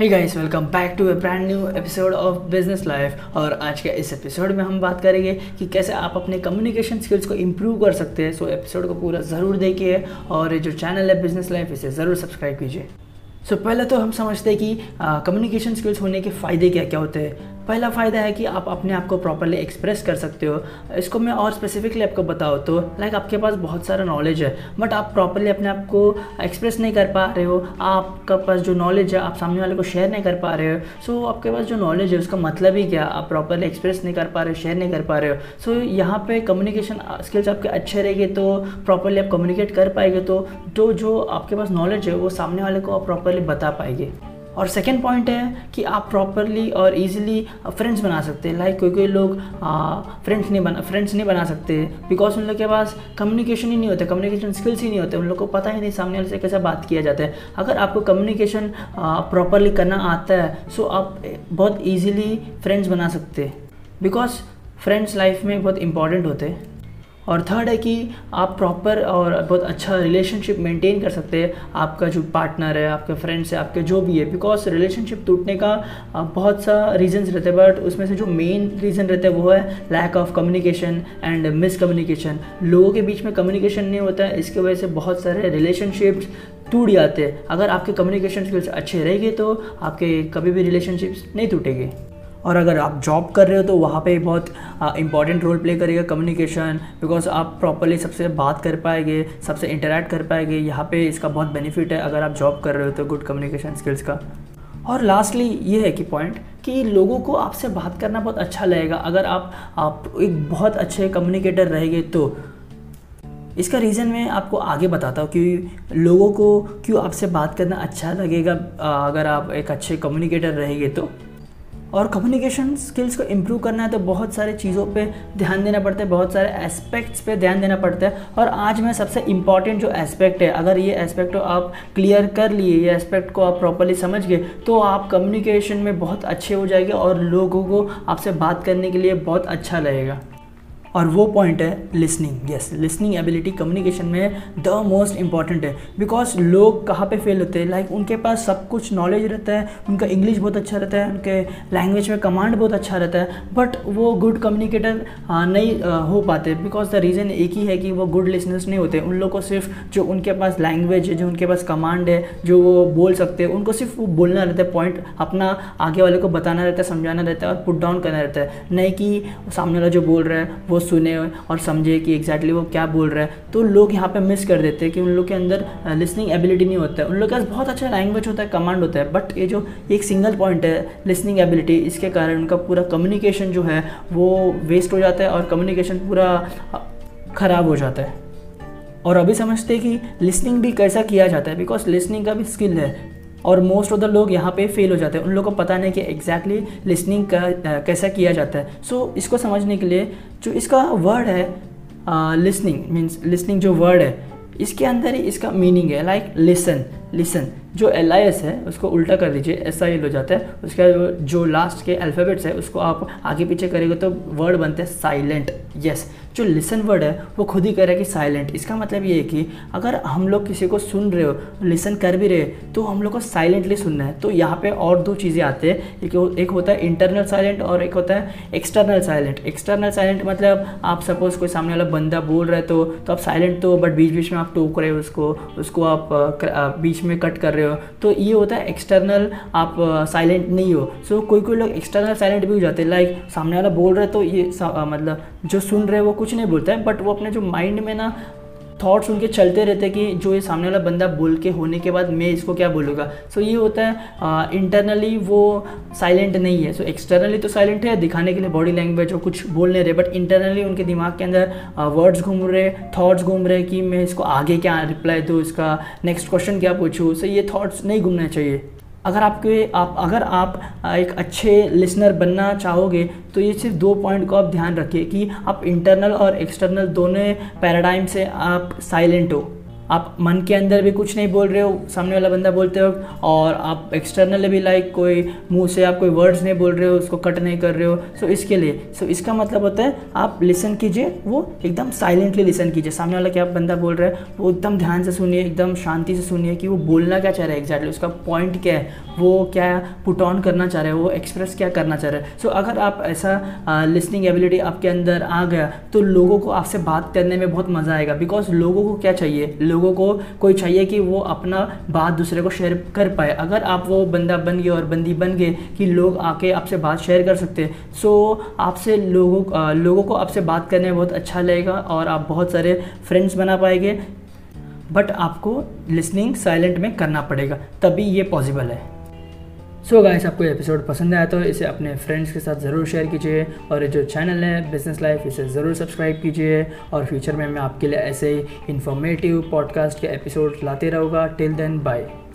Hey guys welcome back to a brand new episode of business life और आज के इस एपिसोड में हम बात करेंगे कि कैसे आप अपने कम्युनिकेशन स्किल्स को इम्प्रूव कर सकते हैं। सो एपिसोड को पूरा ज़रूर देखिए और जो चैनल है बिज़नेस लाइफ इसे ज़रूर सब्सक्राइब कीजिए। सो so, पहले तो हम समझते हैं कि कम्युनिकेशन स्किल्स होने के फ़ायदे क्या क्या होते हैं। पहला फ़ायदा है कि आप अपने आप को प्रॉपरली एक्सप्रेस कर सकते हो। इसको मैं और स्पेसिफिकली आपको बताओ तो लाइक आपके पास बहुत सारा नॉलेज है बट आप प्रॉपरली अपने आप को एक्सप्रेस नहीं कर पा रहे हो। आपका पास जो नॉलेज है आप सामने वाले को शेयर नहीं कर पा रहे हो। सो so, आपके पास जो नॉलेज है उसका मतलब ही क्या? आप प्रॉपरली एक्सप्रेस नहीं कर पा रहे हो शेयर नहीं कर पा रहे हो। सो so, यहाँ पे कम्युनिकेशन स्किल्स आपके अच्छे रहेंगे तो प्रॉपरली आप कम्युनिकेट कर पाएँगे तो जो जो आपके पास नॉलेज है वो सामने वाले को आप प्रॉपरली बता पाएँगे। और सेकेंड पॉइंट है कि आप प्रॉपरली और ईजिली फ्रेंड्स बना सकते हैं। लाइक कोई कोई लोग फ्रेंड्स नहीं बना फ्रेंड्स नहीं बना सकते। बिकॉज़ उन लोग के पास कम्युनिकेशन ही नहीं होता कम्युनिकेशन स्किल्स ही नहीं होते। उन लोग को पता ही नहीं सामने वाले से कैसे बात किया जाता है। अगर आपको कम्युनिकेशन प्रॉपरली करना आता है सो आप बहुत ईजीली फ्रेंड्स बना सकते हैं। बिकॉज़ फ्रेंड्स लाइफ में बहुत इंपॉर्टेंट होते हैं। और थर्ड है कि आप प्रॉपर और बहुत अच्छा रिलेशनशिप मेंटेन कर सकते हैं। आपका जो पार्टनर है, आपके फ्रेंड्स है, आपके जो भी है बिकॉज़ रिलेशनशिप टूटने का बहुत सा रीजंस रहते हैं बट उसमें से जो मेन रीज़न रहता है वो है lack of communication and miscommunication लोगों के बीच में कम्युनिकेशन नहीं होता है इसकी वजह से बहुत सारे रिलेशनशिप्स टूट जाते हैं। अगर आपके कम्युनिकेशन स्किल्स अच्छे रहेंगे तो आपके कभी भी रिलेशनशिप्स नहीं टूटेंगे। और अगर आप जॉब कर रहे हो तो वहाँ पे बहुत इंपॉर्टेंट रोल प्ले करेगा कम्युनिकेशन बिकॉज़ आप प्रॉपरली सबसे बात कर पाएँगे, सबसे इंटरेक्ट कर पाएँगे, यहाँ पे इसका बहुत बेनिफिट है अगर आप जॉब कर रहे हो तो गुड कम्युनिकेशन स्किल्स का। और लास्टली ये है कि पॉइंट कि लोगों को आपसे बात करना बहुत अच्छा लगेगा। अगर आप आप एक बहुत अच्छे कम्युनिकेटर रहेंगे तो। इसका रीज़न मैं आपको आगे बताता हूँ कि लोगों को क्यों आपसे बात करना अच्छा लगेगा अगर आप एक अच्छे कम्युनिकेटर रहेंगे तो। और कम्युनिकेशन स्किल्स को इम्प्रूव करना है तो बहुत सारे चीज़ों पे ध्यान देना पड़ता है, बहुत सारे एस्पेक्ट्स पे ध्यान देना पड़ता है। और आज मैं सबसे इंपॉर्टेंट जो एस्पेक्ट है, अगर ये एस्पेक्ट आप क्लियर कर लिए, ये एस्पेक्ट को आप प्रॉपरली समझ गए तो आप कम्युनिकेशन में बहुत अच्छे हो जाएँगे और लोगों को आपसे बात करने के लिए बहुत अच्छा लगेगा। और वो पॉइंट है listening yes listening ability communication में द मोस्ट इंपॉर्टेंट है. बिकॉज़ लोग कहाँ पे फेल होते हैं? लाइक like, उनके पास सब कुछ नॉलेज रहता है उनका इंग्लिश बहुत अच्छा रहता है उनके लैंग्वेज में कमांड बहुत अच्छा रहता है बट वो गुड कम्युनिकेटर नहीं आ, हो पाते. बिकॉज़ द रीज़न एक ही है कि वो गुड लिसनर्स नहीं होते. उन लोग को सिर्फ़ जो उनके पास लैंग्वेज है जो उनके पास कमांड है जो वो बोल सकते हैं उनको सिर्फ़ वो बोलना रहता है पॉइंट अपना आगे वाले को बताना रहता है समझाना रहता है और पुट डाउन करना रहता है. नहीं कि सामने वाला जो बोल रहा है वो सुने और समझे कि एग्जैक्टली वो क्या बोल रहा है। तो लोग यहाँ पे मिस कर देते हैं कि उन लोग के अंदर लिसनिंग एबिलिटी नहीं होता है। उन लोग के पास बहुत अच्छा लैंग्वेज होता है कमांड होता है। बट ये जो एक सिंगल पॉइंट है लिसनिंग एबिलिटी इसके कारण उनका पूरा कम्युनिकेशन जो है, वो वेस्ट हो जाता है और कम्युनिकेशन पूरा ख़राब हो जाता है। और अभी समझते हैं कि लिसनिंग भी कैसा किया जाता है? बिकॉज़ लिसनिंग का भी स्किल है। और मोस्ट ऑफ़ द लोग यहाँ पे फेल हो जाते हैं। उन लोगों को पता नहीं कि एग्जैक्टली exactly लिसनिंग का कैसा किया जाता है। सो so, इसको समझने के लिए जो इसका वर्ड है लिसनिंग मीन्स लिसनिंग जो वर्ड है इसके अंदर ही इसका मीनिंग है लाइक लिसन लिसन जो एल आई एस है उसको उल्टा कर दीजिए एस आई एल हो जाता है। उसके बाद जो लास्ट के अल्फ़ाबेट्स है उसको आप आगे पीछे करेंगे तो वर्ड बनते हैं साइलेंट यस जो लिसन वर्ड है वो खुद ही कह रहा है कि साइलेंट इसका मतलब ये है कि अगर हम लोग किसी को सुन रहे हो लिसन कर भी रहे तो हम लोग को साइलेंटली सुनना है। तो यहाँ पे और दो चीज़ें आते हैं। एक, एक होता है इंटरनल साइलेंट और एक होता है एक्सटर्नल साइलेंट एक्सटर्नल साइलेंट मतलब आप सपोज़ कोई सामने वाला बंदा बोल रहा तो, तो आप साइलेंट तो बट बीच बीच में आप टोक रहे हो उसको उसको आप बीच में कट कर रहे हो तो ये होता है एक्सटर्नल आप साइलेंट नहीं हो। सो so, कोई कोई लोग एक्सटर्नल साइलेंट भी हो जाते हैं। लाइक सामने वाला बोल रहे है तो ये मतलब जो सुन रहे हैं वो कुछ नहीं बोलता है बट वो अपने जो माइंड में ना थॉट्स उनके चलते रहते हैं कि जो ये सामने वाला बंदा बोल के होने के बाद मैं इसको क्या बोलूँगा? सो so, ये होता है इंटरनली वो साइलेंट नहीं है। सो so, एक्सटर्नली तो साइलेंट है दिखाने के लिए बॉडी लैंग्वेज और कुछ बोल नहीं रहे बट इंटरनली उनके दिमाग के अंदर वर्ड्स घूम रहे थाट्स घूम रहे कि मैं इसको आगे क्या रिप्लाई दूँ इसका नेक्स्ट क्वेश्चन क्या पूछूँ? सो so, ये थाट्स नहीं घूमना चाहिए। अगर आपके, आप, अगर आप एक अच्छे लिसनर बनना चाहोगे तो ये सिर्फ़ दो पॉइंट को आप ध्यान रखिए कि आप इंटरनल और एक्सटर्नल दोनों पैराडाइम से आप साइलेंट हो। आप मन के अंदर भी कुछ नहीं बोल रहे हो, सामने वाला बंदा बोलते हो और आप एक्सटर्नल भी लाइक कोई मुँह से आप कोई वर्ड्स नहीं बोल रहे हो, उसको कट नहीं कर रहे हो। सो so, इसके लिए सो so इसका मतलब होता है, आप लिसन कीजिए, वो एकदम साइलेंटली लिसन कीजिए। सामने वाला क्या बंदा बोल रहा है, वो एकदम ध्यान से सुनिए, एकदम शांति से सुनिए कि वो बोलना क्या चाह रहा है एग्जैक्टली उसका पॉइंट क्या है, वो क्या पुट ऑन करना चाह रहा है, वो एक्सप्रेस क्या करना चाह रहा है। सो so, अगर आप ऐसा लिसनिंग एबिलिटी आपके अंदर आ गया तो लोगों को आपसे बात करने में बहुत मज़ा आएगा। बिकॉज़ लोगों को क्या चाहिए? लोगों को कोई चाहिए कि वो अपना बात दूसरे को शेयर कर पाए। अगर आप वो बंदा बन गए और बंदी बन गए कि लोग आके आपसे बात शेयर कर सकते सो आपसे लोगों लोगों को आपसे बात करने में बहुत अच्छा लगेगा और आप बहुत सारे फ्रेंड्स बना पाएँगे। बट आपको लिसनिंग साइलेंट में करना पड़ेगा, तभी ये पॉसिबल है। सो so गाइस आपको एपिसोड पसंद आया तो इसे अपने फ्रेंड्स के साथ ज़रूर शेयर कीजिए और जो चैनल है बिज़नेस लाइफ इसे ज़रूर सब्सक्राइब कीजिए और फ्यूचर में मैं आपके लिए ऐसे ही इन्फॉर्मेटिव पॉडकास्ट के एपिसोड लाते रहूँगा. Till then bye